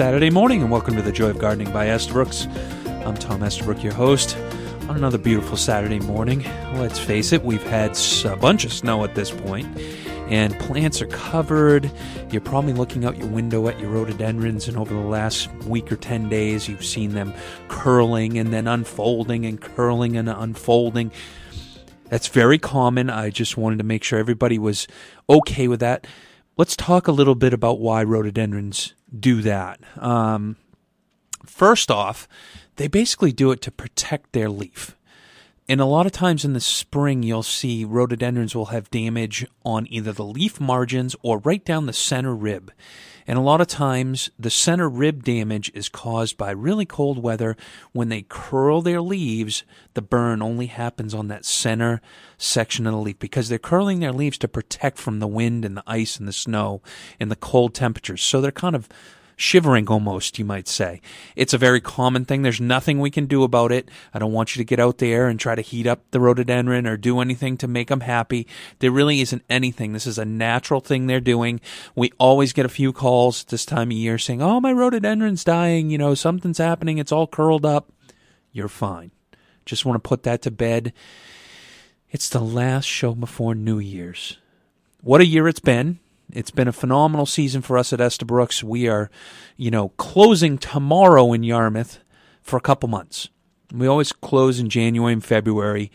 Saturday morning, and welcome to the Joy of Gardening by Estabrooks. I'm Tom Estabrook, your host, on another beautiful Saturday morning. Let's face it, we've had a bunch of snow at this point, and plants are covered. You're probably looking out your window at your rhododendrons, and over the last week or 10 days, you've seen them curling and then unfolding and curling and unfolding. That's very common. I just wanted to make sure everybody was okay with that. Let's talk a little bit about why rhododendrons do that. Um, first off, they basically do it to protect their leaf. And a lot of times in the spring, you'll see rhododendrons will have damage on either the leaf margins or right down the center rib. And a lot of times, the center rib damage is caused by really cold weather. When they curl their leaves, the burn only happens on that center section of the leaf because they're curling their leaves to protect from the wind and the ice and the snow and the cold temperatures. So they're kind of shivering almost, you might say. It's a very common thing. There's nothing we can do about it. I don't want you to get out there and try to heat up the rhododendron or do anything to make them happy. There really isn't anything. This is a natural thing they're doing. We always get a few calls this time of year saying, Oh, my rhododendron's dying. You know, something's happening. It's all curled up. You're fine. Just want to put that to bed. It's the last show before New Year's. What a year it's been. It's been a phenomenal season for us at Estabrooks. We are, you know, closing tomorrow in Yarmouth for a couple months. We always close in January and February.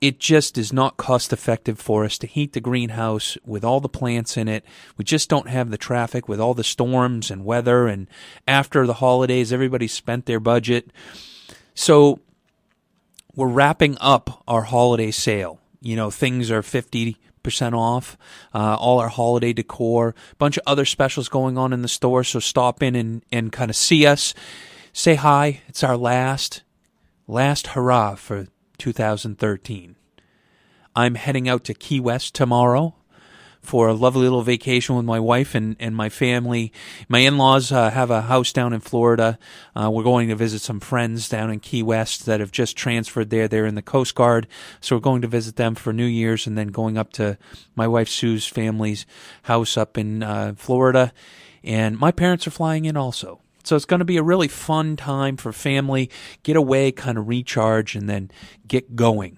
It just is not cost effective for us to heat the greenhouse with all the plants in it. We just don't have the traffic with all the storms and weather. And after the holidays, everybody spent their budget. So we're wrapping up our holiday sale. You know, things are 50 percent off. Uh, all our holiday decor, a bunch of other specials going on in the store. So stop in and, and kind of see us, say hi. It's our last, last hurrah for 2013. I'm heading out to Key West tomorrow for a lovely little vacation with my wife and, and my family. My in laws uh, have a house down in Florida. Uh, we're going to visit some friends down in Key West that have just transferred there. They're in the Coast Guard. So we're going to visit them for New Year's and then going up to my wife Sue's family's house up in uh, Florida. And my parents are flying in also. So it's going to be a really fun time for family, get away, kind of recharge, and then get going.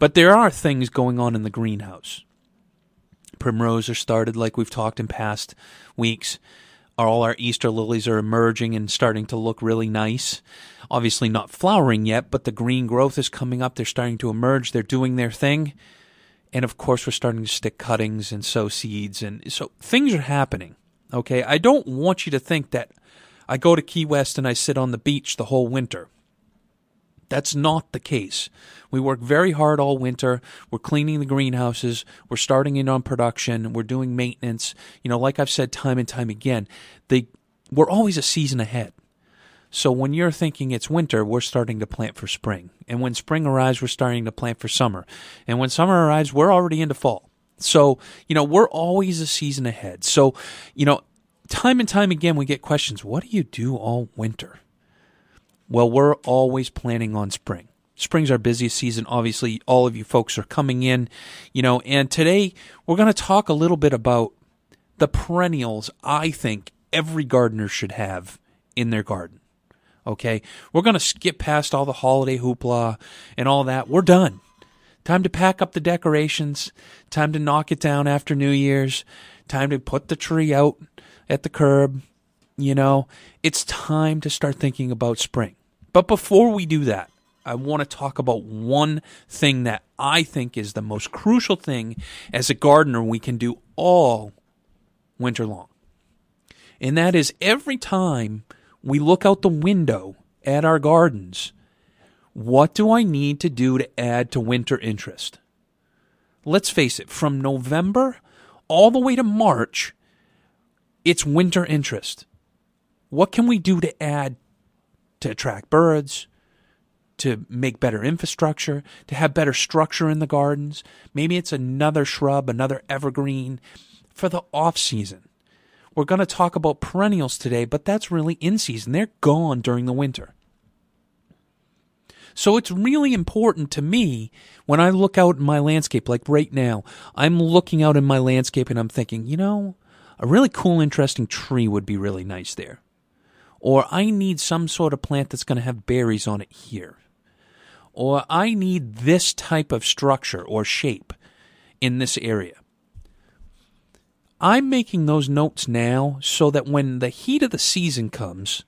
But there are things going on in the greenhouse primrose are started, like we've talked in past weeks. All our Easter lilies are emerging and starting to look really nice. Obviously, not flowering yet, but the green growth is coming up. They're starting to emerge. They're doing their thing. And of course, we're starting to stick cuttings and sow seeds. And so things are happening. Okay. I don't want you to think that I go to Key West and I sit on the beach the whole winter. That's not the case. We work very hard all winter. We're cleaning the greenhouses. We're starting in on production. We're doing maintenance. You know, like I've said time and time again, they, we're always a season ahead. So when you're thinking it's winter, we're starting to plant for spring. And when spring arrives, we're starting to plant for summer. And when summer arrives, we're already into fall. So, you know, we're always a season ahead. So, you know, time and time again, we get questions what do you do all winter? Well, we're always planning on spring. Spring's our busiest season. Obviously, all of you folks are coming in, you know, and today we're going to talk a little bit about the perennials I think every gardener should have in their garden. Okay. We're going to skip past all the holiday hoopla and all that. We're done. Time to pack up the decorations. Time to knock it down after New Year's. Time to put the tree out at the curb. You know, it's time to start thinking about spring. But before we do that, I want to talk about one thing that I think is the most crucial thing as a gardener we can do all winter long. And that is every time we look out the window at our gardens, what do I need to do to add to winter interest? Let's face it, from November all the way to March, it's winter interest. What can we do to add to attract birds, to make better infrastructure, to have better structure in the gardens. Maybe it's another shrub, another evergreen for the off season. We're going to talk about perennials today, but that's really in season. They're gone during the winter. So it's really important to me when I look out in my landscape, like right now, I'm looking out in my landscape and I'm thinking, you know, a really cool, interesting tree would be really nice there. Or I need some sort of plant that's going to have berries on it here. Or I need this type of structure or shape in this area. I'm making those notes now so that when the heat of the season comes,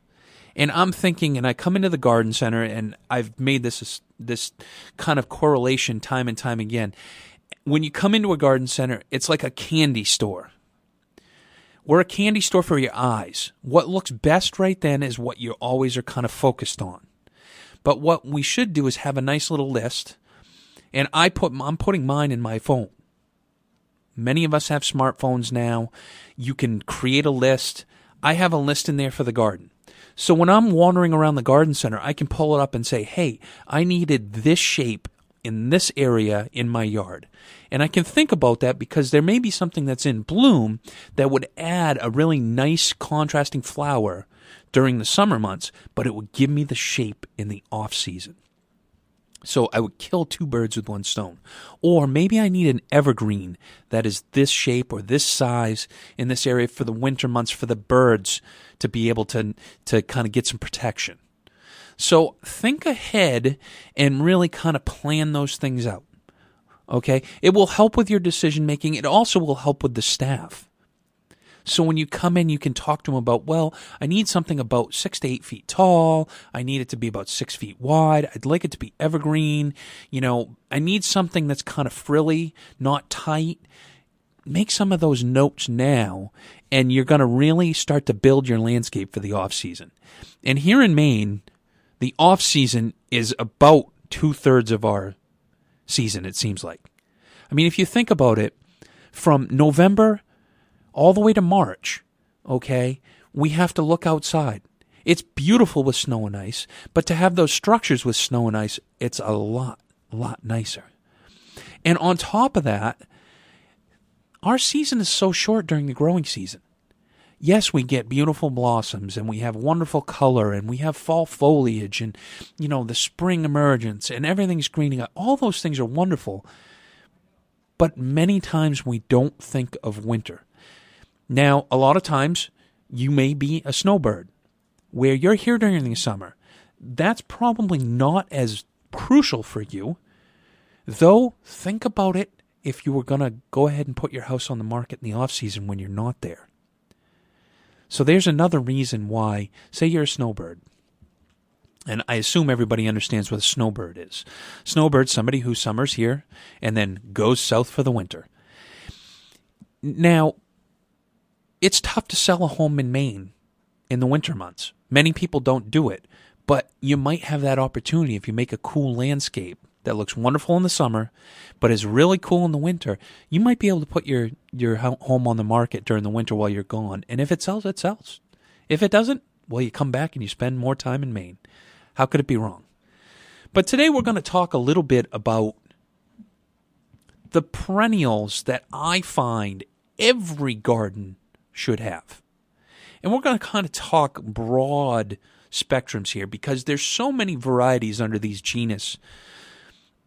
and I'm thinking, and I come into the garden center, and I've made this this kind of correlation time and time again. When you come into a garden center, it's like a candy store. We're a candy store for your eyes. What looks best right then is what you always are kind of focused on. But what we should do is have a nice little list, and I put I'm putting mine in my phone. Many of us have smartphones now. You can create a list. I have a list in there for the garden. So when I'm wandering around the garden center, I can pull it up and say, hey, I needed this shape in this area in my yard. And I can think about that because there may be something that's in bloom that would add a really nice contrasting flower during the summer months, but it would give me the shape in the off season. So I would kill two birds with one stone. Or maybe I need an evergreen that is this shape or this size in this area for the winter months for the birds to be able to to kind of get some protection. So think ahead and really kind of plan those things out. Okay? It will help with your decision making. It also will help with the staff. So when you come in, you can talk to them about, well, I need something about six to eight feet tall. I need it to be about six feet wide. I'd like it to be evergreen. You know, I need something that's kind of frilly, not tight. Make some of those notes now, and you're going to really start to build your landscape for the off season. And here in Maine, the off season is about two thirds of our season, it seems like. I mean, if you think about it, from November all the way to March, okay, we have to look outside. It's beautiful with snow and ice, but to have those structures with snow and ice, it's a lot, lot nicer. And on top of that, our season is so short during the growing season. Yes, we get beautiful blossoms and we have wonderful color and we have fall foliage and, you know, the spring emergence and everything's greening up. All those things are wonderful. But many times we don't think of winter. Now, a lot of times you may be a snowbird where you're here during the summer. That's probably not as crucial for you. Though, think about it if you were going to go ahead and put your house on the market in the off season when you're not there. So there's another reason why, say you're a snowbird, and I assume everybody understands what a snowbird is. Snowbird, somebody who summers here and then goes south for the winter. Now, it's tough to sell a home in Maine in the winter months. Many people don't do it, but you might have that opportunity if you make a cool landscape that looks wonderful in the summer, but is really cool in the winter. You might be able to put your your home on the market during the winter while you're gone, and if it sells, it sells. If it doesn't, well, you come back and you spend more time in Maine. How could it be wrong? But today we're going to talk a little bit about the perennials that I find every garden should have. And we're going to kind of talk broad spectrums here because there's so many varieties under these genus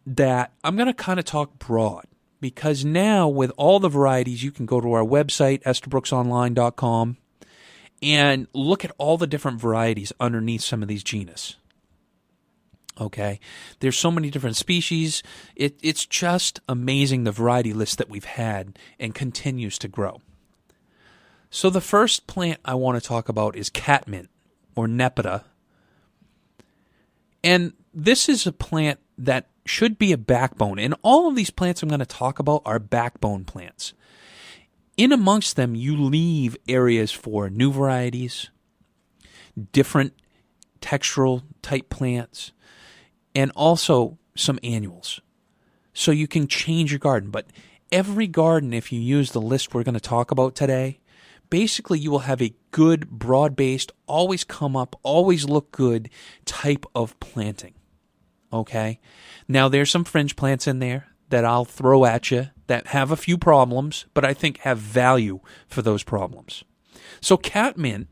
that I'm going to kind of talk broad because now with all the varieties you can go to our website estabrooksonline.com and look at all the different varieties underneath some of these genus. Okay, there's so many different species. It, it's just amazing the variety list that we've had and continues to grow. So the first plant I want to talk about is catmint or nepeta. And this is a plant that should be a backbone. And all of these plants I'm going to talk about are backbone plants. In amongst them, you leave areas for new varieties, different textural type plants, and also some annuals. So you can change your garden. But every garden, if you use the list we're going to talk about today, basically you will have a good, broad based, always come up, always look good type of planting. Okay? Now, there's some fringe plants in there that I'll throw at you that have a few problems, but I think have value for those problems. So, catmint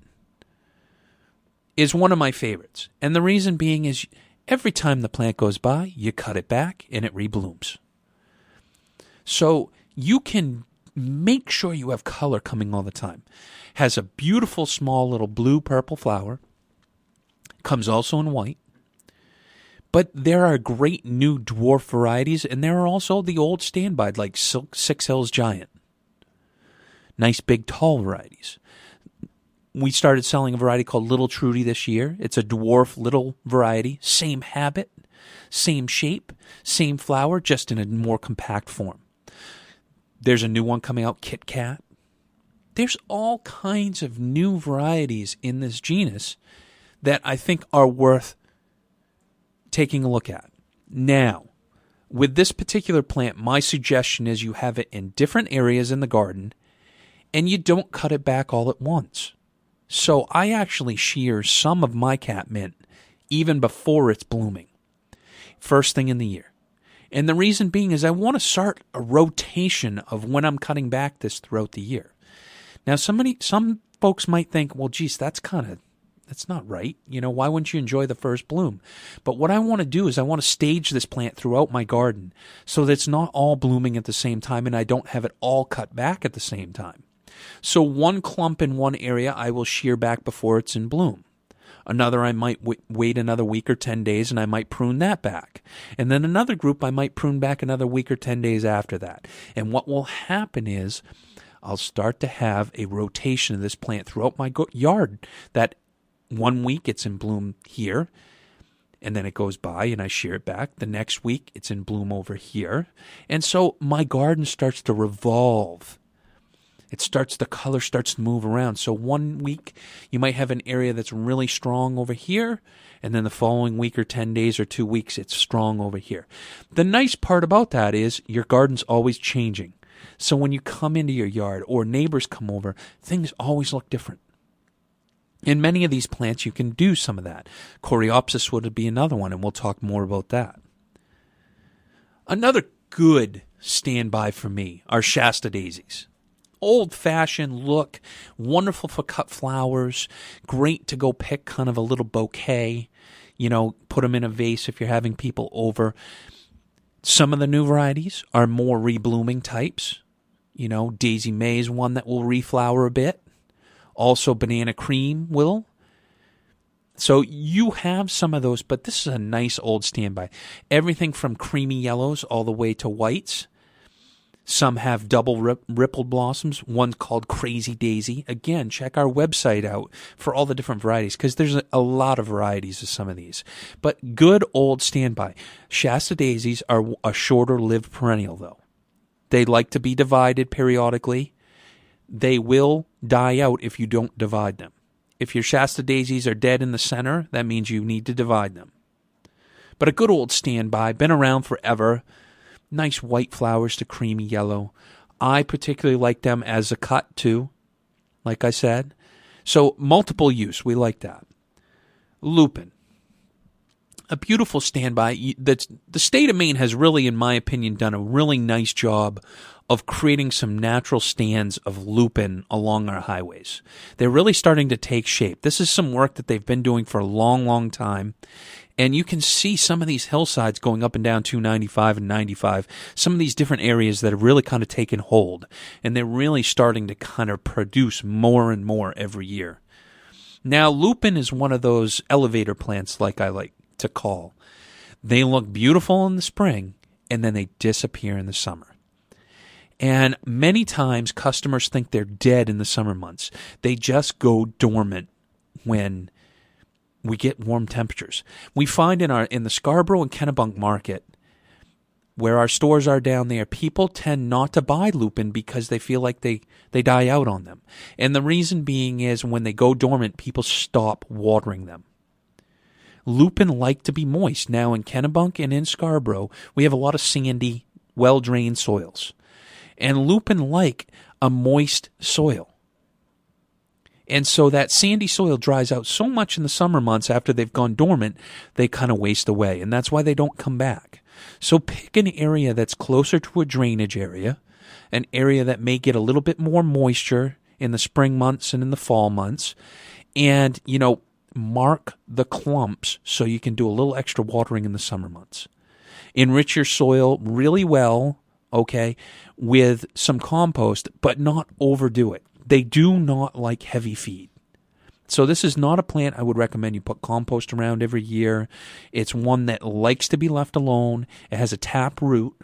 is one of my favorites. And the reason being is every time the plant goes by, you cut it back and it reblooms. So, you can make sure you have color coming all the time. Has a beautiful small little blue purple flower, Comes also in white. But there are great new dwarf varieties, and there are also the old standby, like Silk Six Hills Giant. Nice big tall varieties. We started selling a variety called Little Trudy this year. It's a dwarf little variety, same habit, same shape, same flower, just in a more compact form. There's a new one coming out, Kit Kat. There's all kinds of new varieties in this genus that I think are worth taking a look at. Now, with this particular plant, my suggestion is you have it in different areas in the garden and you don't cut it back all at once. So I actually shear some of my catmint even before it's blooming, first thing in the year. And the reason being is I want to start a rotation of when I'm cutting back this throughout the year. Now, somebody, some folks might think, well, geez, that's kind of that's not right. You know, why wouldn't you enjoy the first bloom? But what I want to do is I want to stage this plant throughout my garden so that it's not all blooming at the same time and I don't have it all cut back at the same time. So one clump in one area I will shear back before it's in bloom. Another I might w- wait another week or 10 days and I might prune that back. And then another group I might prune back another week or 10 days after that. And what will happen is I'll start to have a rotation of this plant throughout my go- yard that one week it's in bloom here, and then it goes by and I shear it back. The next week it's in bloom over here. And so my garden starts to revolve. It starts, the color starts to move around. So one week you might have an area that's really strong over here, and then the following week or 10 days or two weeks it's strong over here. The nice part about that is your garden's always changing. So when you come into your yard or neighbors come over, things always look different. In many of these plants, you can do some of that. Coreopsis would be another one, and we'll talk more about that. Another good standby for me are Shasta daisies. Old fashioned look, wonderful for cut flowers, great to go pick kind of a little bouquet, you know, put them in a vase if you're having people over. Some of the new varieties are more reblooming types. You know, Daisy May is one that will reflower a bit. Also, Banana Cream will. So you have some of those, but this is a nice old standby. Everything from creamy yellows all the way to whites. Some have double rip- rippled blossoms. One's called Crazy Daisy. Again, check our website out for all the different varieties because there's a, a, lot of varieties of some of these. But good old standby. Shasta daisies are a shorter lived perennial, though. They like to be divided periodically. They will die out if you don't divide them. If your Shasta daisies are dead in the center, that means you need to divide them. But a good old standby, been around forever nice white flowers to creamy yellow. I particularly like them as a cut too, like I said. So multiple use, we like that. Lupin. A beautiful standby. The state of Maine has really, in my opinion, done a really nice job of creating some natural stands of lupin along our highways. They're really starting to take shape. This is some work that they've been doing for a long, long time. And you can see some of these hillsides going up and down 295 and 95, some of these different areas that have really kind of taken hold. And they're really starting to kind of produce more and more every year. Now, lupin is one of those elevator plants, like I like to call. They look beautiful in the spring and then they disappear in the summer. And many times customers think they're dead in the summer months. They just go dormant when we get warm temperatures. We find in our in the Scarborough and Kennebunk market where our stores are down there, people tend not to buy lupin because they feel like they, they die out on them. And the reason being is when they go dormant, people stop watering them. Lupin like to be moist. Now in Kennebunk and in Scarborough, we have a lot of sandy, well drained soils. And lupin like a moist soil. And so that sandy soil dries out so much in the summer months after they've gone dormant, they kind of waste away. And that's why they don't come back. So pick an area that's closer to a drainage area, an area that may get a little bit more moisture in the spring months and in the fall months. And, you know, mark the clumps so you can do a little extra watering in the summer months. Enrich your soil really well, okay, with some compost, but not overdo it. They do not like heavy feed. So this is not a plant I would recommend you put compost around every year. It's one that likes to be left alone. It has a tap root,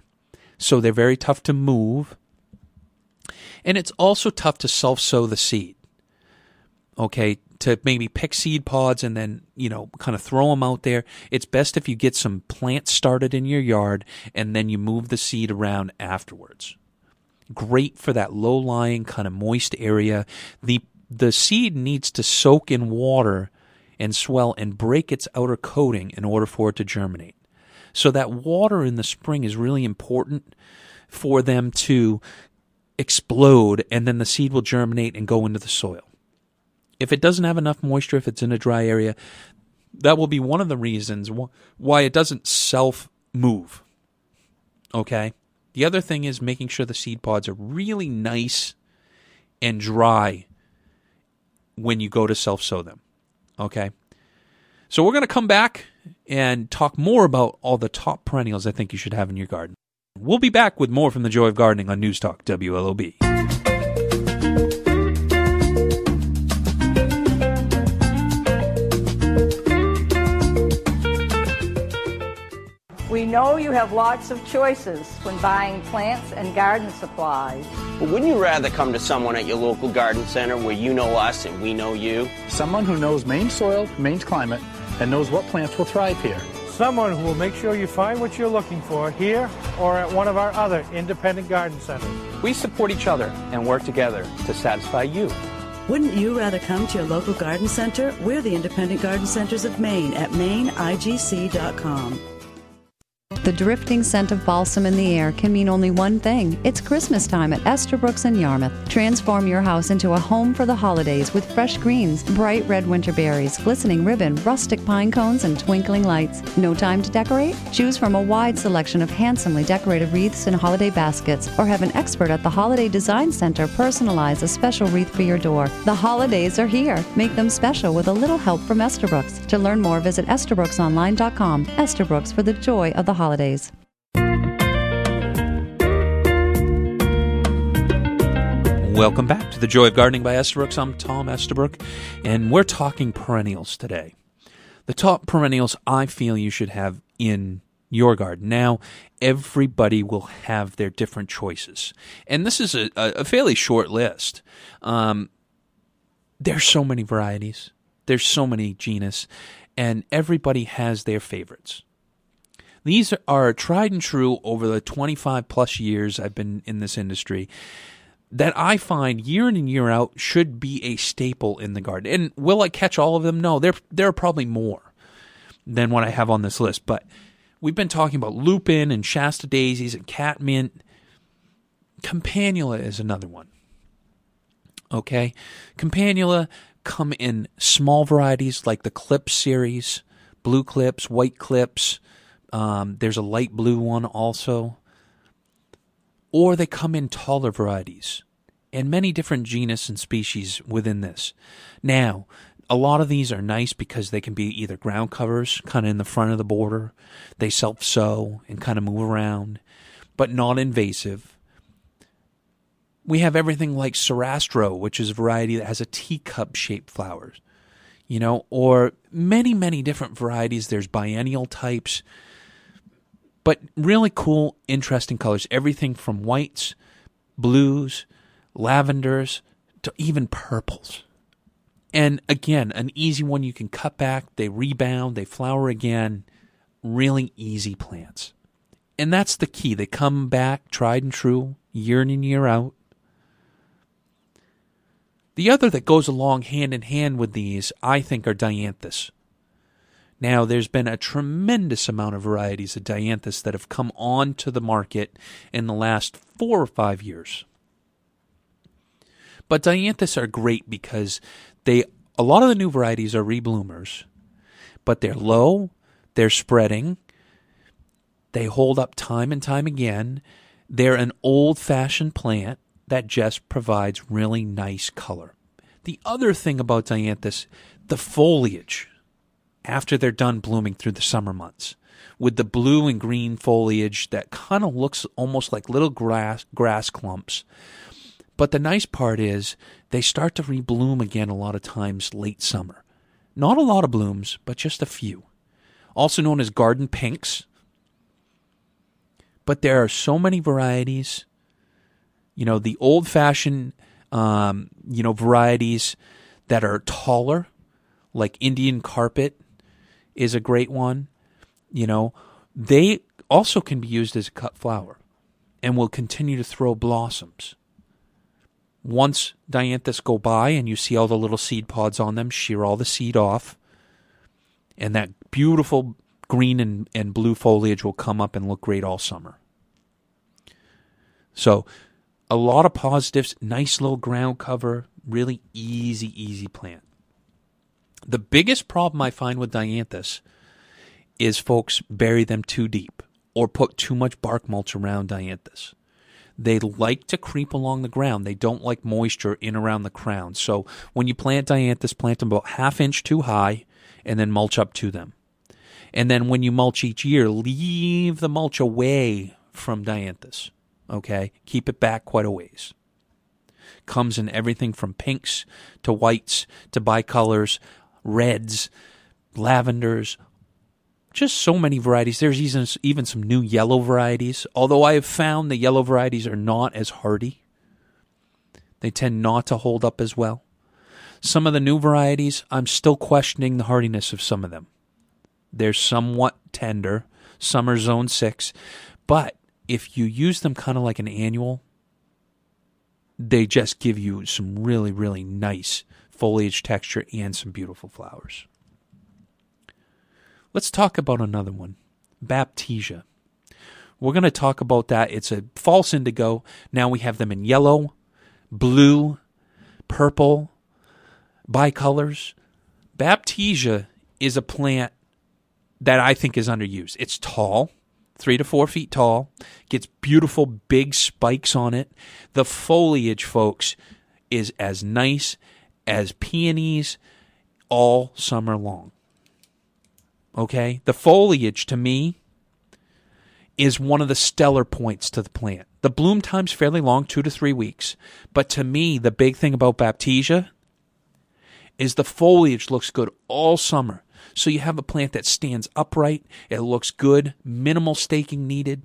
so they're very tough to move. And it's also tough to self sow the seed. Okay, to maybe pick seed pods and then, you know, kind of throw them out there. It's best if you get some plants started in your yard and then you move the seed around afterwards. Great for that low lying kind of moist area. The the seed needs to soak in water and swell and break its outer coating in order for it to germinate. So that water in the spring is really important for them to explode and then the seed will germinate and go into the soil. If it doesn't have enough moisture, if it's in a dry area, that will be one of the reasons why it doesn't self move. Okay? The other thing is making sure the seed pods are really nice and dry when you go to self sow them. Okay? So we're going to come back and talk more about all the top perennials I think you should have in your garden. We'll be back with more from the Joy of Gardening on News Talk WLOB. Know you have lots of choices when buying plants and garden supplies. But wouldn't you rather come to someone at your local garden center where you know us and we know you? Someone who knows Maine soil, Maine's climate, and knows what plants will thrive here. Someone who will make sure you find what you're looking for here or at one of our other independent garden centers. We support each other and work together to satisfy you. Wouldn't you rather come to your local garden center? We're the Independent Garden Centers of Maine at maineigc.com. The drifting scent of balsam in the air can mean only one thing. It's Christmas time at Estabrooks in Yarmouth. Transform your house into a home for the holidays with fresh greens, bright red winter berries, glistening ribbon, rustic pine cones, and twinkling lights. No time to decorate? Choose from a wide selection of handsomely decorated wreaths and holiday baskets, or have an expert at the Holiday Design Center personalize a special wreath for your door. The holidays are here. Make them special with a little help from Estabrooks. To learn more, visit EstabrooksOnline.com. Estabrooks for the joy of the holidays holidays. Welcome back to the Joy of Gardening by Estabrooks. I'm Tom Estabrook, and we're talking perennials today. The top perennials I feel you should have in your garden. Now, everybody will have their different choices, and this is a, a fairly short list. Um, there's so many varieties, there's so many genus, and everybody has their favorites. These are tried and true over the 25 plus years I've been in this industry that I find year in and year out should be a staple in the garden. And will I catch all of them? No, there there are probably more than what I have on this list. But we've been talking about lupin and Shasta daisies and catmint. Campanula is another one. Okay, Campanula come in small varieties like the Clip series, blue clips, white clips. Um, there's a light blue one also. Or they come in taller varieties and many different genus and species within this. Now, a lot of these are nice because they can be either ground covers, kind of in the front of the border. They self sow and kind of move around, but not invasive. We have everything like Sarastro, which is a variety that has a teacup shaped flowers, you know, or many, many different varieties. There's biennial types but really cool, interesting colors. Everything from whites, blues, lavenders, to even purples. And again, an easy one you can cut back, they rebound, they flower again. Really easy plants. And that's the key. They come back tried and true, year in and year out. The other that goes along hand in hand with these, I think, are dianthus. Now, there's been a tremendous amount of varieties of Dianthus that have come onto the market in the last four or five years. But Dianthus are great because they a lot of the new varieties are rebloomers, but they're low, they're spreading, they hold up time and time again. They're an old fashioned plant that just provides really nice color. The other thing about Dianthus, the foliage after they're done blooming through the summer months with the blue and green foliage that kind of looks almost like little grass grass clumps But the nice part is they start to rebloom again a lot of times late summer. Not a lot of blooms, but just a few. Also known as garden pinks. But there are so many varieties. You know, the old fashioned, um, you know, varieties that are taller, like Indian carpet is a great one. You know, they also can be used as a cut flower and will continue to throw blossoms. Once dianthus go by and you see all the little seed pods on them, shear all the seed off, and that beautiful green and, and blue foliage will come up and look great all summer. So, a lot of positives, nice little ground cover, really easy, easy plant. The biggest problem I find with dianthus is folks bury them too deep or put too much bark mulch around dianthus. They like to creep along the ground. They don't like moisture in around the crown. So when you plant dianthus, plant them about half inch too high and then mulch up to them. And then when you mulch each year, leave the mulch away from dianthus. Okay? Keep it back quite a ways. Comes in everything from pinks to whites to bicolors, reds, lavenders, just so many varieties. There's even, even some new yellow varieties, although I have found the yellow varieties are not as hardy. They tend not to hold up as well. Some of the new varieties, I'm still questioning the hardiness of some of them. They're somewhat tender. Some are zone six. But if you use them kind of like an annual, they just give you some really, really nice foliage texture and some beautiful flowers. Let's talk about another one Baptisia. We're going to talk about that. It's a false indigo. Now we have them in yellow, blue, purple, bicolors. Baptisia is a plant that I think is underused. It's tall, three to four feet tall, gets beautiful big spikes on it. The foliage, folks, is as nice as peonies all summer long. Okay? The foliage to me is one of the stellar points to the plant. The bloom time's fairly long, two to three weeks. But to me, the big thing about Baptisia is the foliage looks good all summer. So you have a plant that stands upright, it looks good, minimal staking needed,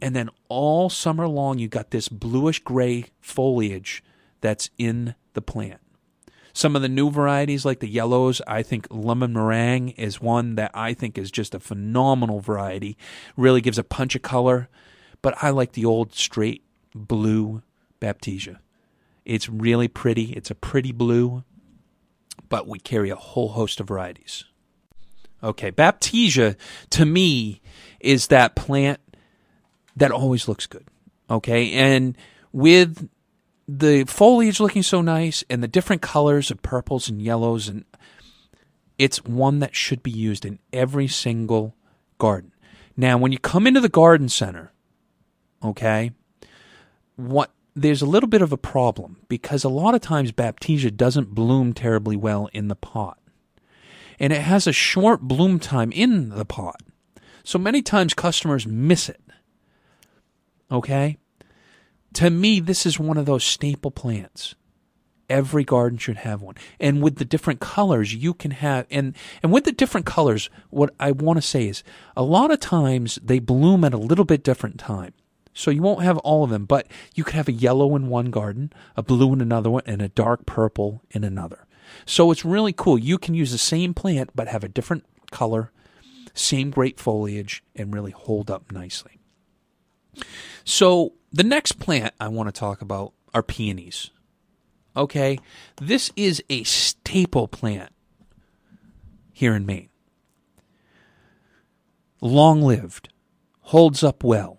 and then all summer long you got this bluish gray foliage that's in the plant. Some of the new varieties, like the yellows, I think lemon meringue is one that I think is just a phenomenal variety. Really gives a punch of color. But I like the old straight blue Baptisia. It's really pretty. It's a pretty blue, but we carry a whole host of varieties. Okay, Baptisia to me is that plant that always looks good. Okay, and with the foliage looking so nice and the different colors of purples and yellows and it's one that should be used in every single garden. Now, when you come into the garden center, okay, what there's a little bit of a problem because a lot of times Baptisia doesn't bloom terribly well in the pot. And it has a short bloom time in the pot. So many times customers miss it. Okay? To me, this is one of those staple plants. Every garden should have one. And with the different colors, you can have, and, and with the different colors, what I want to say is a lot of times they bloom at a little bit different time. So you won't have all of them, but you could have a yellow in one garden, a blue in another one, and a dark purple in another. So it's really cool. You can use the same plant, but have a different color, same great foliage, and really hold up nicely. So the next plant I want to talk about are peonies. Okay, this is a staple plant here in Maine. Long lived, holds up well.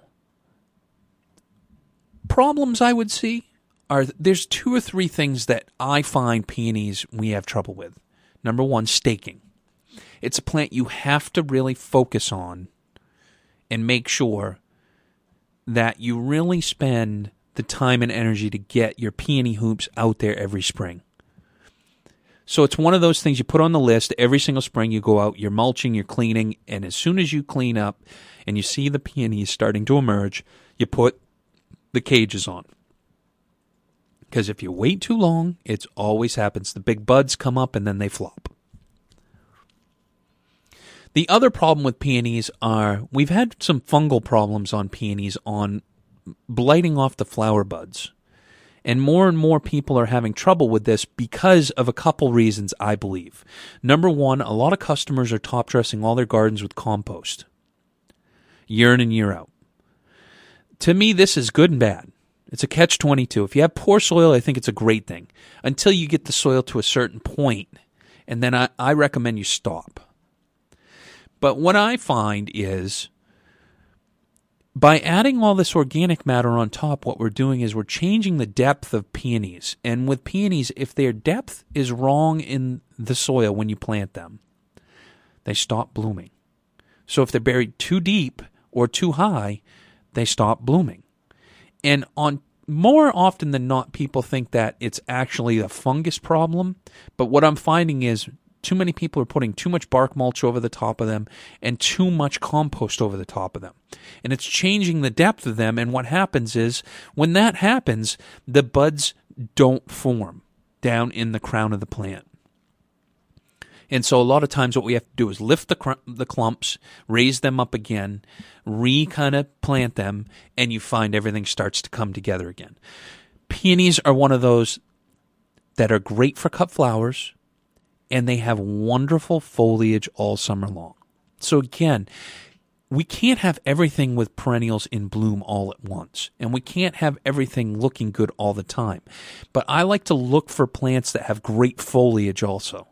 Problems I would see are there's two or three things that I find peonies we have trouble with. Number one, staking. It's a plant you have to really focus on and make sure that you really spend the time and energy to get your peony hoops out there every spring. So it's one of those things you put on the list every single spring. You go out, you're mulching, you're cleaning, and as soon as you clean up and you see the peonies starting to emerge, you put the cages on. Because if you wait too long, it always happens. The big buds come up and then they flop. The other problem with peonies are we've had some fungal problems on peonies on blighting off the flower buds. And more and more people are having trouble with this because of a couple reasons, I believe. Number one, a lot of customers are top dressing all their gardens with compost year in and year out. To me, this is good and bad. It's a catch 22. If you have poor soil, I think it's a great thing until you get the soil to a certain point, and then I, I recommend you stop. But what I find is by adding all this organic matter on top, what we're doing is we're changing the depth of peonies. And with peonies, if their depth is wrong in the soil when you plant them, they stop blooming. So if they're buried too deep or too high, they stop blooming. And on more often than not, people think that it's actually a fungus problem. But what I'm finding is too many people are putting too much bark mulch over the top of them and too much compost over the top of them. And it's changing the depth of them. And what happens is when that happens, the buds don't form down in the crown of the plant. And so a lot of times what we have to do is lift the cr- the clumps, raise them up again, re kind of plant them, and you find everything starts to come together again. Peonies are one of those that are great for cut flowers and they have wonderful foliage all summer long. So again, we can't have everything with perennials in bloom all at once, and we can't have everything looking good all the time. But I like to look for plants that have great foliage also.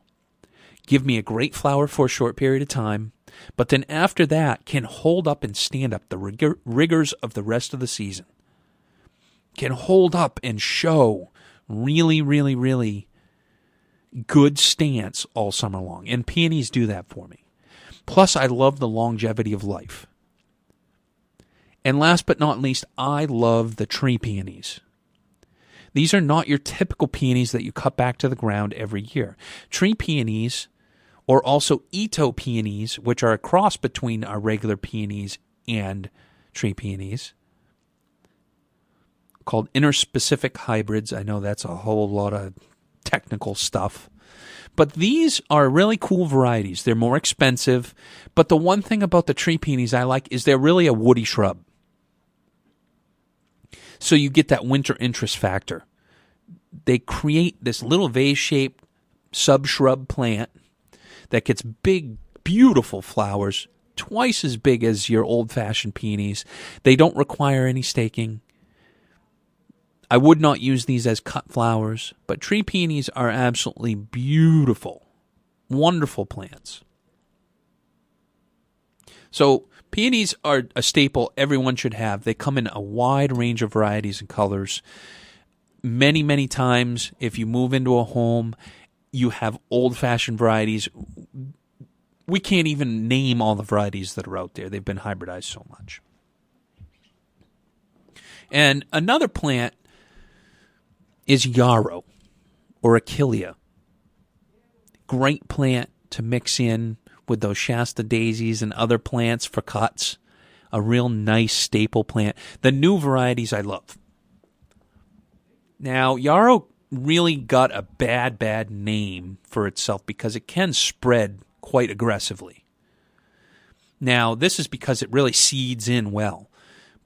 Give me a great flower for a short period of time, but then after that can hold up and stand up the rigor, rigors of the rest of the season. Can hold up and show really, really, really good stance all summer long. And peonies do that for me. Plus, I love the longevity of life. And last but not least, I love the tree peonies. These are not your typical peonies that you cut back to the ground every year. Tree peonies, or also Itoh peonies, which are a cross between our regular peonies and tree peonies, called interspecific hybrids. I know that's a whole lot of technical stuff. But these are really cool varieties. They're more expensive. But the one thing about the tree peonies I like is they're really a woody shrub. So you get that winter interest factor. They create this little vase shaped sub shrub plant that gets big, beautiful flowers, twice as big as your old fashioned peonies. They don't require any staking. I would not use these as cut flowers, but tree peonies are absolutely beautiful, wonderful plants. So, peonies are a staple everyone should have. They come in a wide range of varieties and colors. Many, many times, if you move into a home, you have old fashioned varieties. We can't even name all the varieties that are out there. They've been hybridized so much. And another plant is yarrow or achillea. Great plant to mix in with those Shasta daisies and other plants for cuts. A real nice staple plant. The new varieties I love. Now, yarrow really got a bad, bad name for itself because it can spread quite aggressively. Now, this is because it really seeds in well.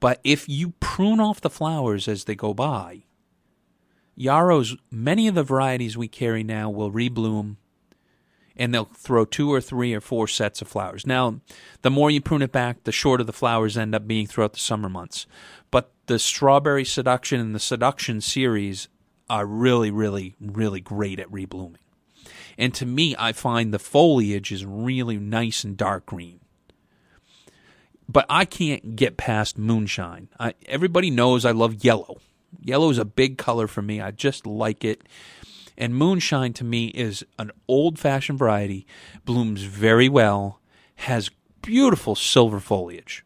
But if you prune off the flowers as they go by, yarrows, many of the varieties we carry now will rebloom and they'll throw two or three or four sets of flowers. Now, the more you prune it back, the shorter the flowers end up being throughout the summer months. But the Strawberry Seduction and the Seduction series are really, really, really great at reblooming. And to me, I find the foliage is really nice and dark green. But I can't get past moonshine. I, everybody knows I love yellow. Yellow is a big color for me. I just like it. And moonshine to me is an old fashioned variety, blooms very well, has beautiful silver foliage,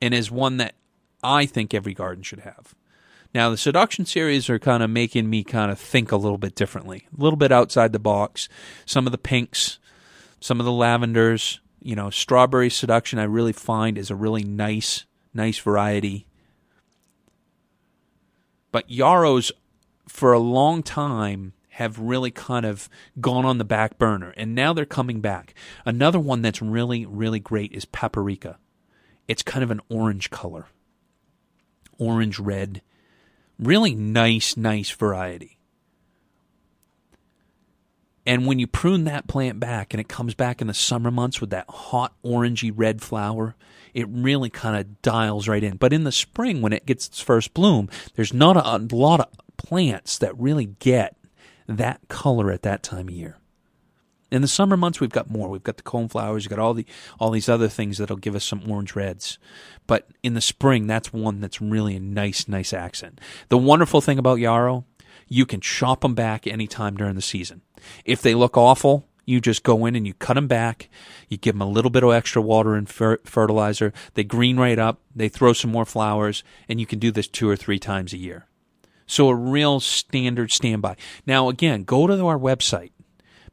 and is one that I think every garden should have. Now, the seduction series are kind of making me kind of think a little bit differently, a little bit outside the box. Some of the pinks, some of the lavenders, you know, strawberry seduction, I really find is a really nice, nice variety. But yarrows for a long time have really kind of gone on the back burner and now they're coming back. Another one that's really, really great is paprika. It's kind of an orange color, orange red. Really nice, nice variety. And when you prune that plant back and it comes back in the summer months with that hot orangey red flower, it really kind of dials right in. But in the spring, when it gets its first bloom, there's not a, a lot of plants that really get that color at that time of year. In the summer months, we've got more. We've got the coneflowers. We've got all the all these other things that'll give us some orange reds. But in the spring, that's one that's really a nice, nice accent. The wonderful thing about yarrow, you can chop them back anytime during the season. If they look awful, you just go in and you cut them back. You give them a little bit of extra water and fer- fertilizer. They green right up. They throw some more flowers, and you can do this two or three times a year. So a real standard standby. Now again, go to our website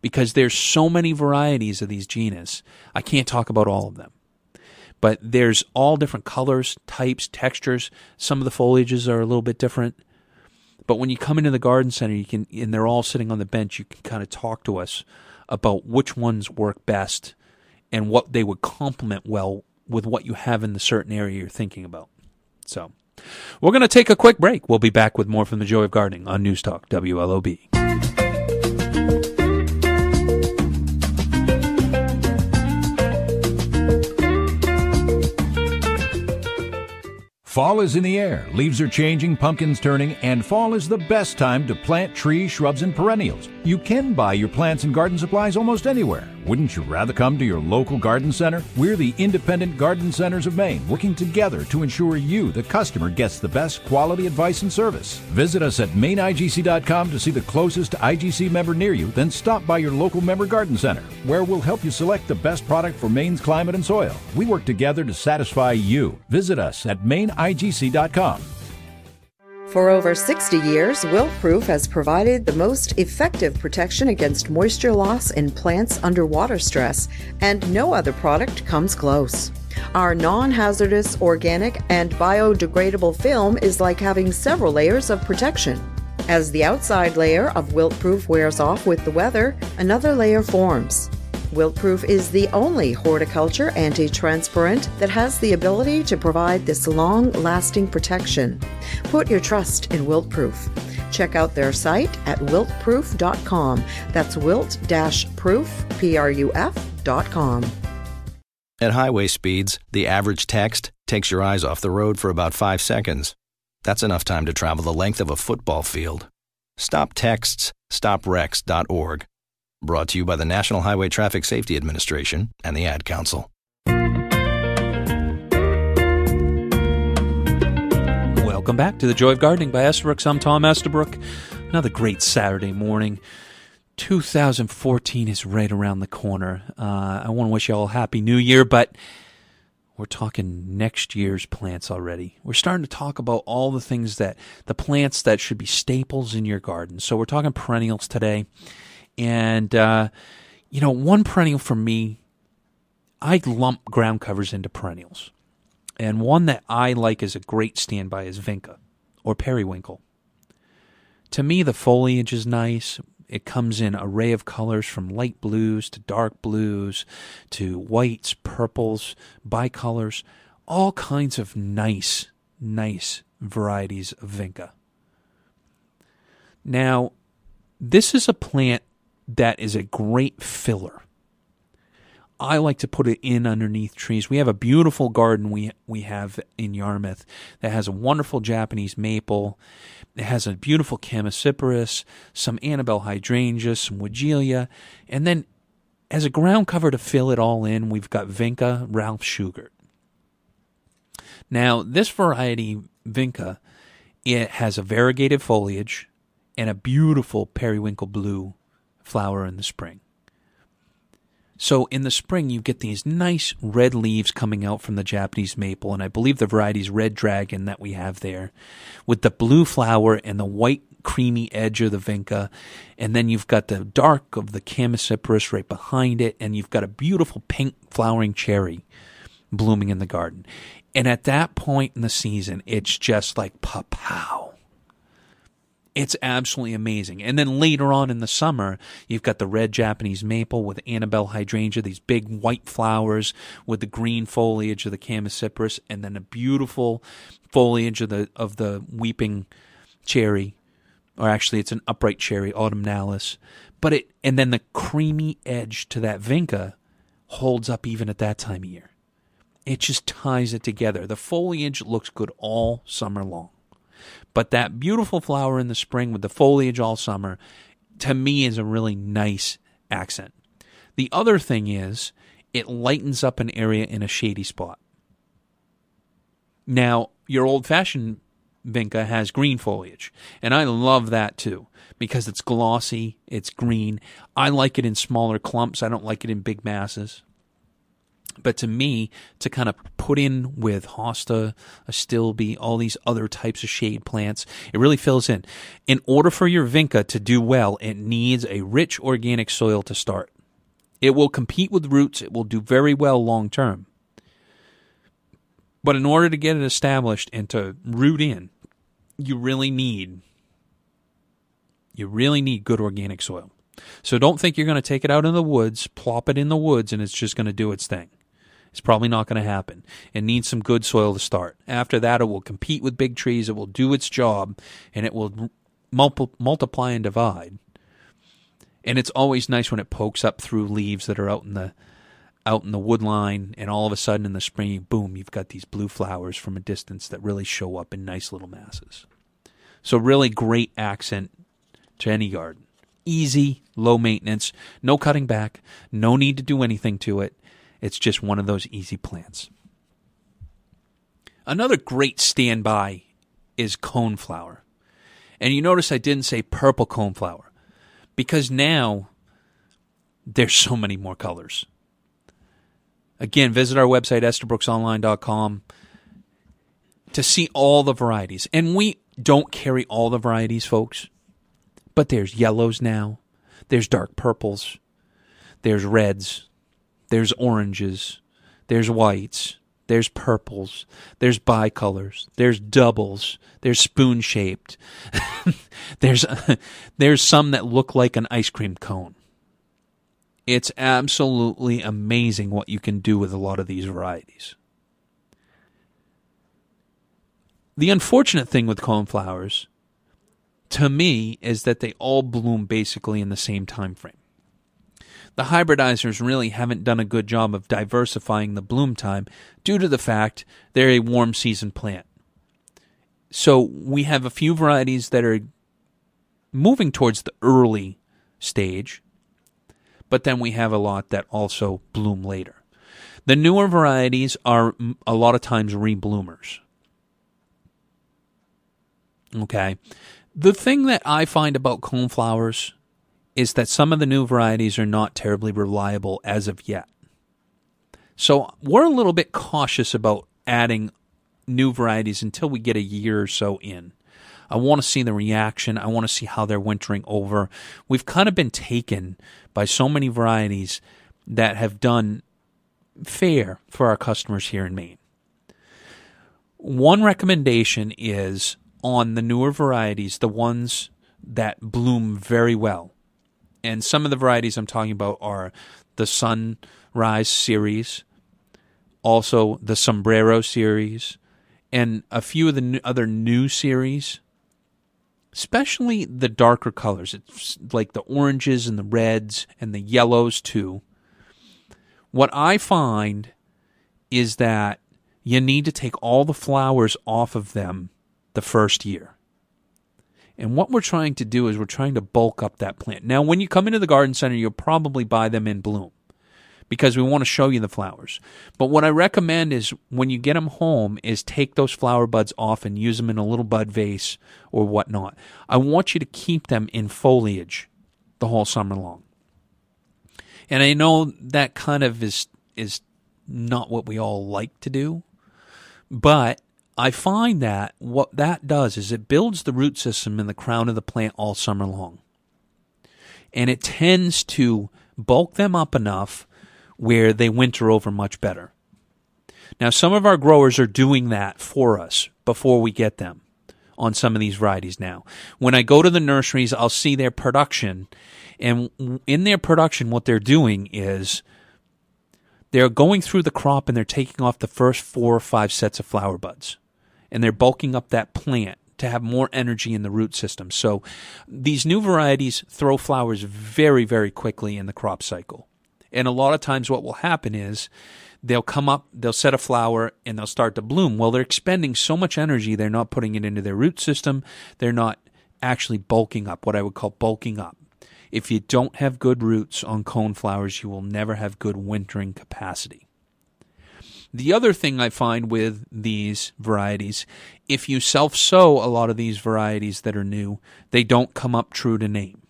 because there's so many varieties of these genus. I can't talk about all of them. But there's all different colors, types, textures. Some of the foliages are a little bit different. But when you come into the garden center, you can and they're all sitting on the bench, you can kind of talk to us about which ones work best and what they would complement well with what you have in the certain area you're thinking about. So we're going to take a quick break. We'll be back with more from the Joy of Gardening on News Talk WLOB. Fall is in the air, leaves are changing, pumpkins turning, and fall is the best time to plant trees, shrubs, and perennials. You can buy your plants and garden supplies almost anywhere. Wouldn't you rather come to your local garden center? We're the Independent Garden Centers of Maine, working together to ensure you, the customer, gets the best quality advice and service. Visit us at mainigc.com to see the closest IGC member near you, then stop by your local member garden center, where we'll help you select the best product for Maine's climate and soil. We work together to satisfy you. Visit us at mainigc.com. For over 60 years, Wiltproof has provided the most effective protection against moisture loss in plants under water stress, and no other product comes close. Our non hazardous, organic, and biodegradable film is like having several layers of protection. As the outside layer of Wiltproof wears off with the weather, another layer forms. Wiltproof is the only horticulture anti transpirant that has the ability to provide this long lasting protection. Put your trust in Wiltproof. Check out their site at wiltproof.com. That's wilt proof, P R U F.com. At highway speeds, the average text takes your eyes off the road for about five seconds. That's enough time to travel the length of a football field. Stop texts, stoprex.org. Brought to you by the National Highway Traffic Safety Administration and the Ad Council. Welcome back to the Joy of Gardening by Estabrook. I'm Tom Estabrook. Another great Saturday morning. 2014 is right around the corner. Uh, I want to wish you all a happy new year, but we're talking next year's plants already. We're starting to talk about all the things that the plants that should be staples in your garden. So we're talking perennials today. And, uh, you know, one perennial for me, I lump ground covers into perennials. And one that I like as a great standby is Vinca or periwinkle. To me, the foliage is nice. It comes in array of colors from light blues to dark blues to whites, purples, bicolors, all kinds of nice, nice varieties of Vinca. Now, this is a plant that is a great filler. I like to put it in underneath trees. We have a beautiful garden we we have in Yarmouth that has a wonderful Japanese maple. It has a beautiful chamaecyparis, some Annabelle hydrangea, some Weigela, and then as a ground cover to fill it all in, we've got Vinca Ralph Shugert. Now, this variety Vinca, it has a variegated foliage and a beautiful periwinkle blue flower in the spring. So in the spring, you get these nice red leaves coming out from the Japanese maple, and I believe the variety is Red Dragon that we have there, with the blue flower and the white creamy edge of the vinca, and then you've got the dark of the chamaecyparis right behind it, and you've got a beautiful pink flowering cherry blooming in the garden. And at that point in the season, it's just like pow It's absolutely amazing. And then later on in the summer, you've got the red Japanese maple with Annabelle hydrangea, these big white flowers with the green foliage of the chamaecyparis, and then a beautiful foliage of the of the weeping cherry, or actually it's an upright cherry, autumnalis. But it and then the creamy edge to that vinca holds up even at that time of year. It just ties it together. The foliage looks good all summer long. But that beautiful flower in the spring with the foliage all summer, to me, is a really nice accent. The other thing is, it lightens up an area in a shady spot. Now, your old fashioned vinca has green foliage, and I love that too because it's glossy, it's green. I like it in smaller clumps, I don't like it in big masses. But to me, to kind of put in with hosta, astilbe, all these other types of shade plants, it really fills in. In order for your vinca to do well, it needs a rich organic soil to start. It will compete with roots, it will do very well long term. But in order to get it established and to root in, you really need you really need good organic soil. So don't think you're going to take it out in the woods, plop it in the woods and it's just going to do its thing. It's probably not going to happen. It needs some good soil to start. After that, it will compete with big trees. It will do its job, and it will multiply and divide. And it's always nice when it pokes up through leaves that are out in the out in the wood line, and all of a sudden in the spring, boom, you've got these blue flowers from a distance that really show up in nice little masses. So really great accent to any garden. Easy, low maintenance, no cutting back, no need to do anything to it. It's just one of those easy plants. Another great standby is coneflower. And you notice I didn't say purple coneflower because now there's so many more colors. Again, visit our website, EstabrooksOnline.com, to see all the varieties. And we don't carry all the varieties, folks, but there's yellows now, there's dark purples, there's reds, there's oranges, there's whites, there's purples, there's bicolors, there's doubles, there's spoon shaped. there's there's some that look like an ice cream cone. It's absolutely amazing what you can do with a lot of these varieties. The unfortunate thing with coneflowers to me is that they all bloom basically in the same time frame the hybridizers really haven't done a good job of diversifying the bloom time due to the fact they're a warm season plant. So we have a few varieties that are moving towards the early stage, but then we have a lot that also bloom later. The newer varieties are a lot of times rebloomers. Okay. The thing that I find about coneflowers is that some of the new varieties are not terribly reliable as of yet. So we're a little bit cautious about adding new varieties until we get a year or so in. I want to see the reaction. I want to see how they're wintering over. We've kind of been taken by so many varieties that have done fair for our customers here in Maine. One recommendation is on the newer varieties, the ones that bloom very well. And some of the varieties I'm talking about are the Sunrise series, also the Sombrero series, and a few of the other new series, especially the darker colors. It's like the oranges and the reds and the yellows too. What I find is that you need to take all the flowers off of them the first year. And what we're trying to do is we're trying to bulk up that plant. Now, when you come into the garden center, you'll probably buy them in bloom because we want to show you the flowers. But what I recommend is when you get them home is take those flower buds off and use them in a little bud vase or whatnot. I want you to keep them in foliage the whole summer long. And I know that kind of is is not what we all like to do, but I find that what that does is it builds the root system in the crown of the plant all summer long. And it tends to bulk them up enough where they winter over much better. Now, some of our growers are doing that for us before we get them. on some of these varieties now. When I go to the nurseries, I'll see their production, and in their production, what they're doing is they're going through the crop and they're taking off the first four or five sets of flower buds, and they're bulking up that plant to have more energy in the root system. So these new varieties throw flowers very, very quickly in the crop cycle. And a lot of times what will happen is they'll come up, they'll set a flower, and they'll start to bloom. Well, they're expending so much energy, they're not putting it into their root system. They're not actually bulking up, what I would call bulking up. If you don't have good roots on cone flowers, you will never have good wintering capacity. The other thing I find with these varieties, if you self sow a lot of these varieties that are new, they don't come up true to name.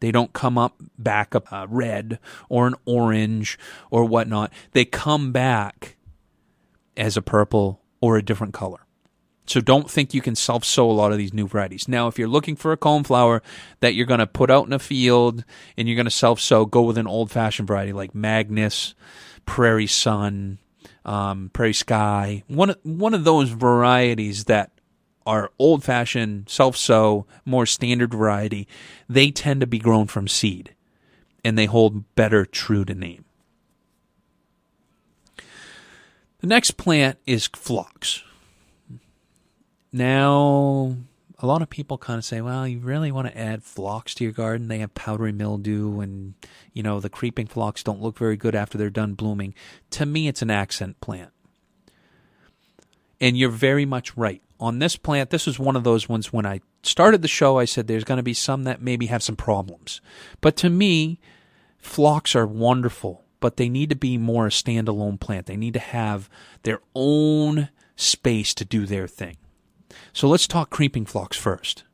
They don't come up back a uh, red or an orange or whatnot. They come back as a purple or a different color. So don't think you can self sow a lot of these new varieties. Now, if you're looking for a coneflower that you're going to put out in a field and you're going to self sow, go with an old fashioned variety like Magnus, Prairie Sun, um, Prairie Sky. One one of those varieties that are old fashioned, self sow, more standard variety, they tend to be grown from seed and they hold better true to name. The next plant is phlox. Now, a lot of people kind of say, well, you really want to add phlox to your garden. They have powdery mildew and, you know, the creeping phlox don't look very good after they're done blooming. To me, it's an accent plant. And you're very much right on this plant, this was one of those ones when I started the show, I said there's going to be some that maybe have some problems. But to me, phlox are wonderful, but they need to be more a standalone plant. They need to have their own space to do their thing. So let's talk creeping phlox first.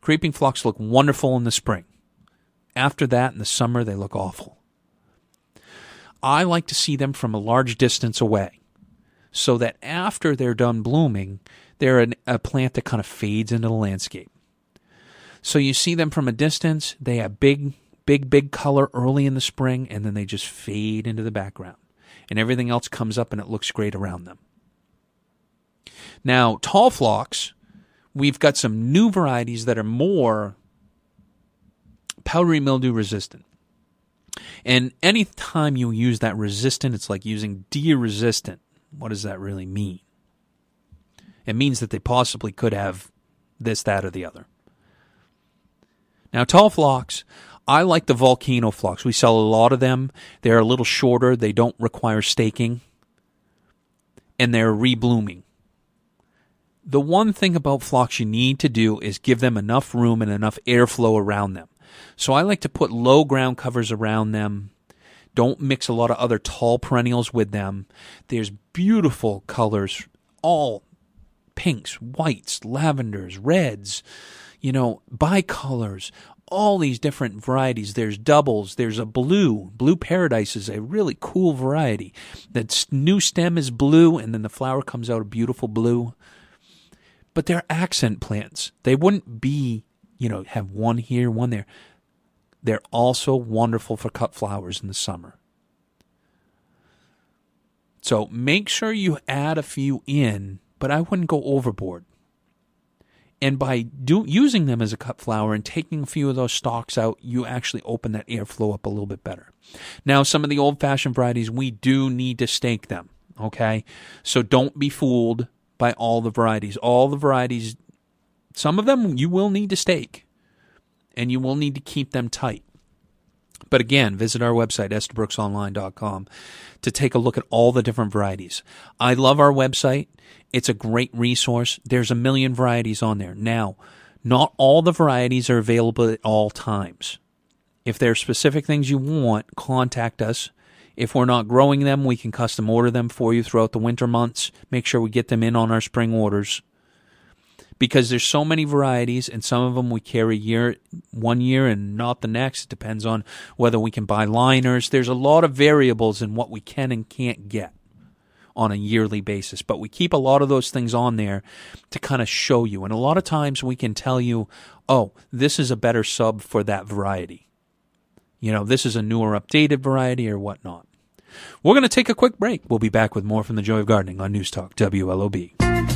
Creeping phlox look wonderful in the spring. After that, in the summer, they look awful. I like to see them from a large distance away so that after they're done blooming, they're an, a plant that kind of fades into the landscape. So you see them from a distance, they have big, big, big color early in the spring, and then they just fade into the background. And everything else comes up and it looks great around them. Now, tall phlox, we've got some new varieties that are more powdery mildew resistant. And anytime you use that resistant, it's like using deer resistant what does that really mean? It means that they possibly could have this, that, or the other. Now, tall phlox, I like the volcano phlox. We sell a lot of them. They're a little shorter, they don't require staking, and they're reblooming. The one thing about phlox you need to do is give them enough room and enough airflow around them. So I like to put low ground covers around them don't mix a lot of other tall perennials with them. There's beautiful colors, all pinks, whites, lavenders, reds, you know, bicolors, all these different varieties. There's doubles, there's a blue. Blue Paradise is a really cool variety. That new stem is blue, and then the flower comes out a beautiful blue. But they're accent plants. They wouldn't be, you know, have one here, one there. They're also wonderful for cut flowers in the summer. So make sure you add a few in, but I wouldn't go overboard. And by do, using them as a cut flower and taking a few of those stalks out, you actually open that airflow up a little bit better. Now, some of the old fashioned varieties, we do need to stake them. Okay. So don't be fooled by all the varieties. All the varieties, some of them you will need to stake and you will need to keep them tight. But again, visit our website, EstabrooksOnline.com, to take a look at all the different varieties. I love our website. It's a great resource. There's a million varieties on there. Now, not all the varieties are available at all times. If there are specific things you want, contact us. If we're not growing them, we can custom order them for you throughout the winter months. Make sure we get them in on our spring orders. Because there's so many varieties and some of them we carry year one year and not the next. It depends on whether we can buy liners. There's a lot of variables in what we can and can't get on a yearly basis but we keep a lot of those things on there to kind of show you. And a lot of times we can tell you oh this is a better sub for that variety. You know this is a newer updated variety or whatnot we're going to take a quick break. We'll be back with more from the joy of gardening on news talk wlob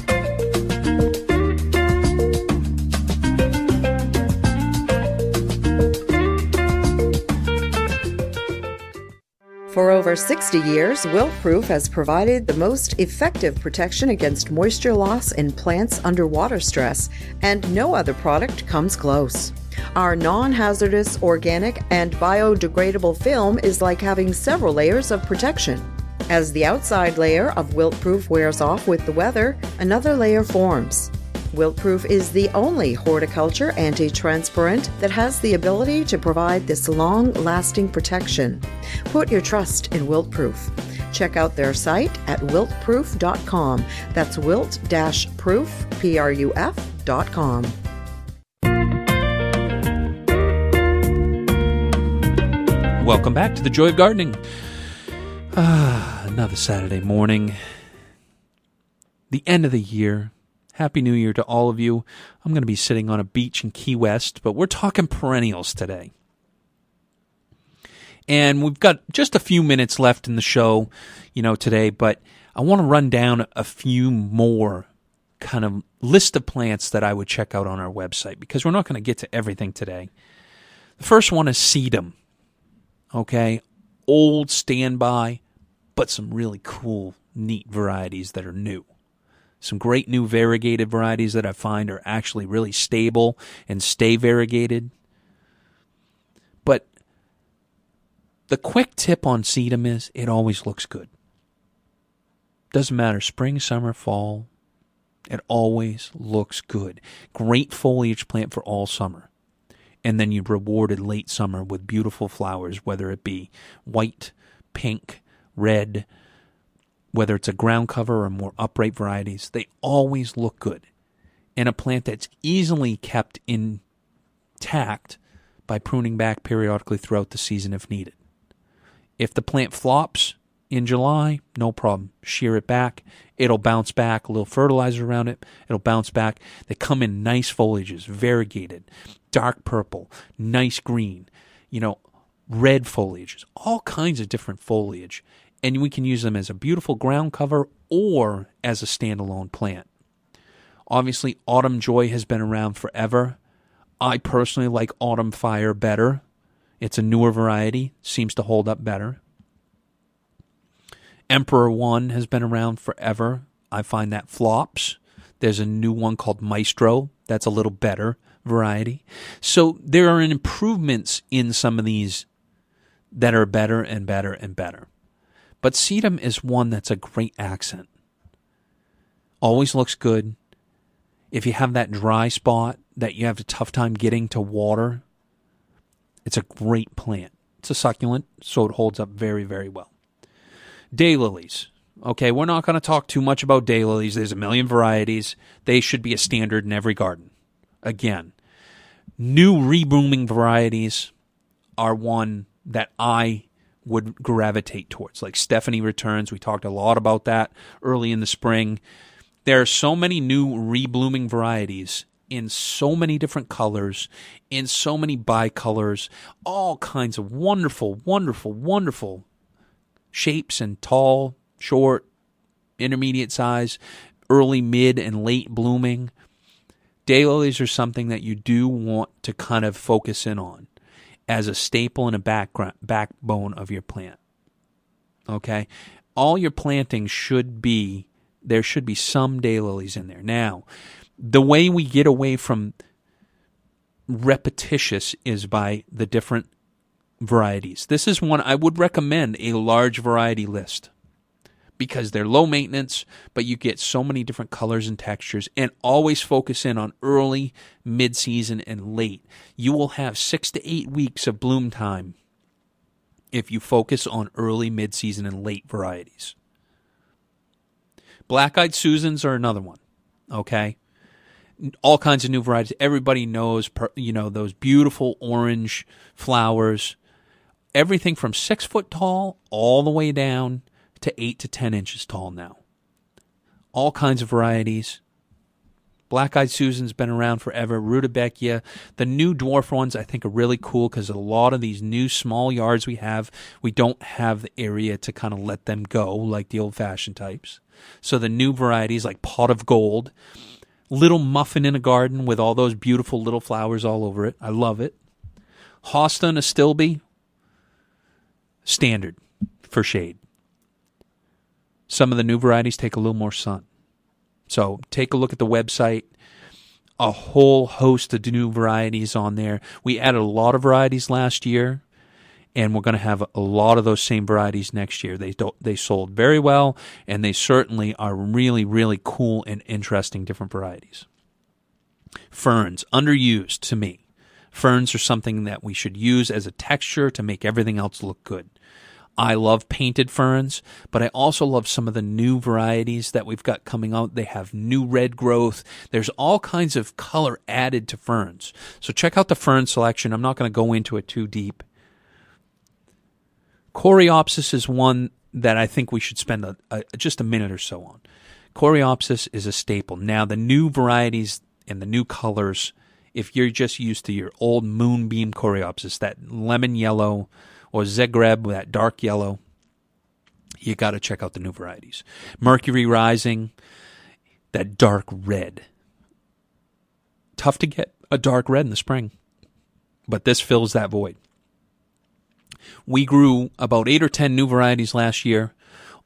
For over 60 years, Wiltproof has provided the most effective protection against moisture loss in plants under water stress, and no other product comes close. Our non hazardous, organic, and biodegradable film is like having several layers of protection. As the outside layer of Wiltproof wears off with the weather, another layer forms. Wiltproof is the only horticulture anti transpirant that has the ability to provide this long lasting protection. Put your trust in Wiltproof. Check out their site at wiltproof.com. That's wilt proof, P R U F.com. Welcome back to the Joy of Gardening. Ah, another Saturday morning. The end of the year. Happy New Year to all of you. I'm going to be sitting on a beach in Key West, but we're talking perennials today. And we've got just a few minutes left in the show, you know, today, but I want to run down a few more kind of list of plants that I would check out on our website because we're not going to get to everything today. The first one is sedum. Okay, old standby, but some really cool, neat varieties that are new. Some great new variegated varieties that I find are actually really stable and stay variegated. But the quick tip on sedum is it always looks good. Doesn't matter spring, summer, fall. It always looks good. Great foliage plant for all summer and then you rewarded late summer with beautiful flowers, whether it be white, pink, red, whether it's a ground cover or more upright varieties, they always look good. And a plant that's easily kept intact by pruning back periodically throughout the season if needed. If the plant flops in July, no problem. Shear it back. It'll bounce back. A little fertilizer around it. It'll bounce back. They come in nice foliages, variegated dark purple, nice green, you know, red foliages, all kinds of different foliage. And we can use them as a beautiful ground cover or as a standalone plant. Obviously, Autumn Joy has been around forever. I personally like Autumn Fire better. It's a newer variety, seems to hold up better. Emperor One has been around forever. I find that flops. There's a new one called Maestro that's a little better variety. So there are improvements in some of these that are better and better and better. But sedum is one that's a great accent. Always looks good. If you have that dry spot that you have a tough time getting to water, it's a great plant. It's a succulent, so it holds up very, very well. Daylilies. Okay, we're not going to talk too much about daylilies. There's a million varieties. They should be a standard in every garden. Again, new reblooming varieties are one that I would gravitate towards. Like Stephanie Returns, we talked a lot about that early in the spring. There are so many new reblooming varieties in so many different colors, in so many bicolors, all kinds of wonderful, wonderful, wonderful shapes and tall, short, intermediate size, early, mid, and late blooming daylilies are something that you do want to kind of focus in on as a staple and a background backbone of your plant. Okay? All your planting should be there should be some daylilies in there. Now, the way we get away from repetitious is by the different varieties. This is one I would recommend a large variety list because they're low maintenance, but you get so many different colors and textures and always focus in on early, mid season, and late. You will have six to eight weeks of bloom time if you focus on early, mid season, and late varieties. Black eyed Susans are another one, okay? All kinds of new varieties. Everybody knows, you know, those beautiful orange flowers. Everything from six foot tall all the way down to 8 to 10 inches tall now. All kinds of varieties. Black Eyed Susan's been around forever. Rudbeckia. The new dwarf ones I think are really cool because a lot of these new small yards we have, we don't have the area to kind of let them go like the old fashioned types. So the new varieties like Pot of Gold, Little Muffin in a Garden with all those beautiful little flowers all over it. I love it. Hosta and Astilbe, standard for shade. Some of the new varieties take a little more sun. So take a look at the website. A whole host of new varieties on there. We added a lot of varieties last year, and we're going to have a lot of those same varieties next year. They they sold very well, and they certainly are really, really cool and interesting different varieties. Ferns, underused to me. Ferns are something that we should use as a texture to make everything else look good. I love painted ferns, but I also love some of the new varieties that we've got coming out. They have new red growth. There's all kinds of color added to ferns. So check out the fern selection. I'm not going to go into it too deep. Coreopsis is one that I think we should spend a, a, just a minute or so on. Coreopsis is a staple. Now, the new varieties and the new colors, if you're just used to your old moonbeam Coreopsis, that lemon yellow, or Zagreb, with that dark yellow, you got to check out the new varieties. Mercury Rising, that dark red. Tough to get a dark red in the spring, but this fills that void. We grew about eight or ten new varieties last year.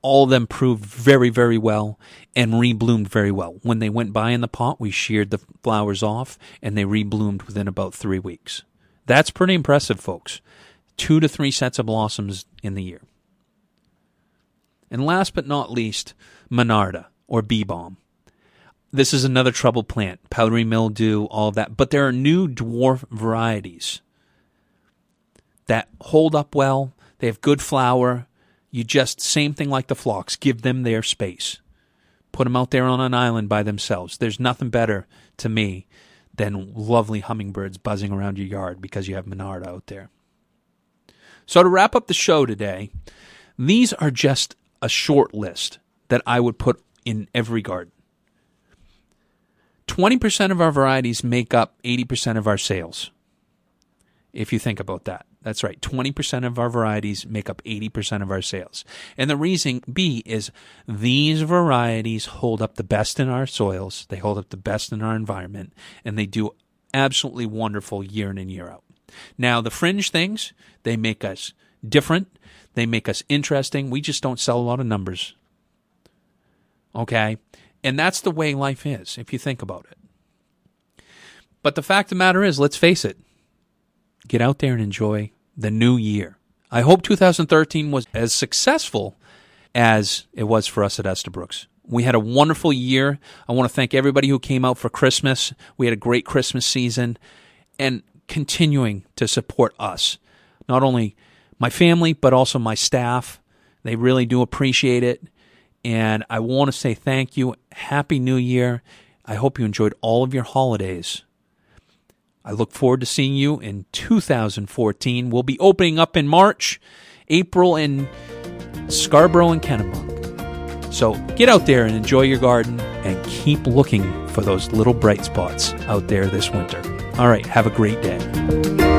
All of them proved very, very well and rebloomed very well. When they went by in the pot, we sheared the flowers off and they rebloomed within about three weeks. That's pretty impressive, folks two to three sets of blossoms in the year. And last but not least, Monarda or bee balm. This is another trouble plant, powdery mildew, all of that. But there are new dwarf varieties that hold up well. They have good flower. You just, same thing like the phlox, give them their space. Put them out there on an island by themselves. There's nothing better to me than lovely hummingbirds buzzing around your yard because you have Monarda out there. So, to wrap up the show today, these are just a short list that I would put in every garden. 20% of our varieties make up 80% of our sales. If you think about that, that's right. 20% of our varieties make up 80% of our sales. And the reason B is these varieties hold up the best in our soils, they hold up the best in our environment, and they do absolutely wonderful year in and year out. Now, the fringe things, they make us different, they make us interesting. We just don't sell a lot of numbers. Okay? And that's the way life is, if you think about it. But the fact of the matter is, let's face it, get out there and enjoy the new year. I hope 2013 was as successful as it was for us at Estabrooks. We had a wonderful year. I want to thank everybody who came out for Christmas. We had a great Christmas season. And continuing to support us. Not only my family, but also my staff. They really do appreciate it. And I want to say thank you. Happy New Year. I hope you enjoyed all of your holidays. I look forward to seeing you in 2014. We'll be opening up in March, April in Scarborough and Kennebunk. So get out there and enjoy your garden and keep looking for those little bright spots out there this winter. All right, have a great day.